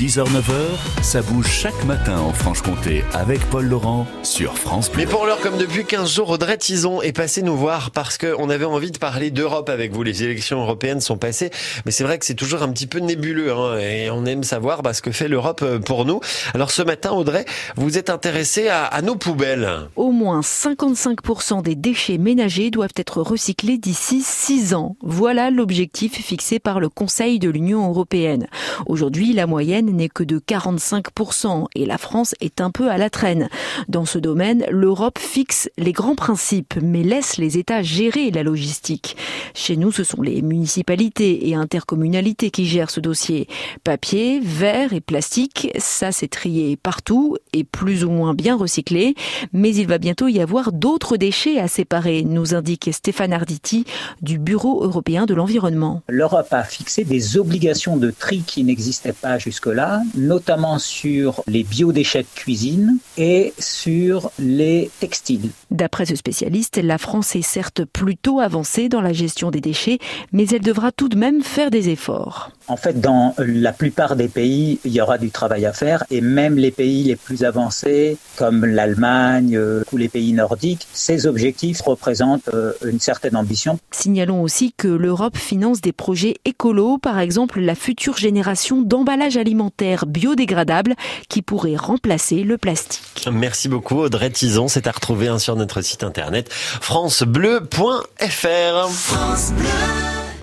6h-9h, ça bouge chaque matin en Franche-Comté avec Paul Laurent sur France Bleu. Mais pour l'heure, comme depuis 15 jours, Audrey Tison est passé nous voir parce qu'on avait envie de parler d'Europe avec vous. Les élections européennes sont passées, mais c'est vrai que c'est toujours un petit peu nébuleux hein, et on aime savoir bah, ce que fait l'Europe euh, pour nous. Alors ce matin, Audrey, vous êtes intéressée à, à nos poubelles. Au moins 55% des déchets ménagers doivent être recyclés d'ici 6 ans. Voilà l'objectif fixé par le Conseil de l'Union européenne. Aujourd'hui, la moyenne n'est que de 45% et la France est un peu à la traîne. Dans ce domaine, l'Europe fixe les grands principes mais laisse les États gérer la logistique. Chez nous, ce sont les municipalités et intercommunalités qui gèrent ce dossier. Papier, verre et plastique, ça c'est trié partout et plus ou moins bien recyclé, mais il va bientôt y avoir d'autres déchets à séparer, nous indique Stéphane Arditi du Bureau européen de l'environnement. L'Europe a fixé des obligations de tri qui n'existaient pas jusque-là, notamment sur les biodéchets de cuisine et sur les textiles. D'après ce spécialiste, la France est certes plutôt avancée dans la gestion des déchets, mais elle devra tout de même faire des efforts. En fait, dans la plupart des pays, il y aura du travail à faire et même les pays les plus avancés, comme l'Allemagne euh, ou les pays nordiques, ces objectifs représentent euh, une certaine ambition. Signalons aussi que l'Europe finance des projets écolos, par exemple la future génération d'emballages alimentaires biodégradables qui pourraient remplacer le plastique. Merci beaucoup Audrey Tison, c'est à retrouver hein, sur notre site internet francebleu.fr. France Bleu.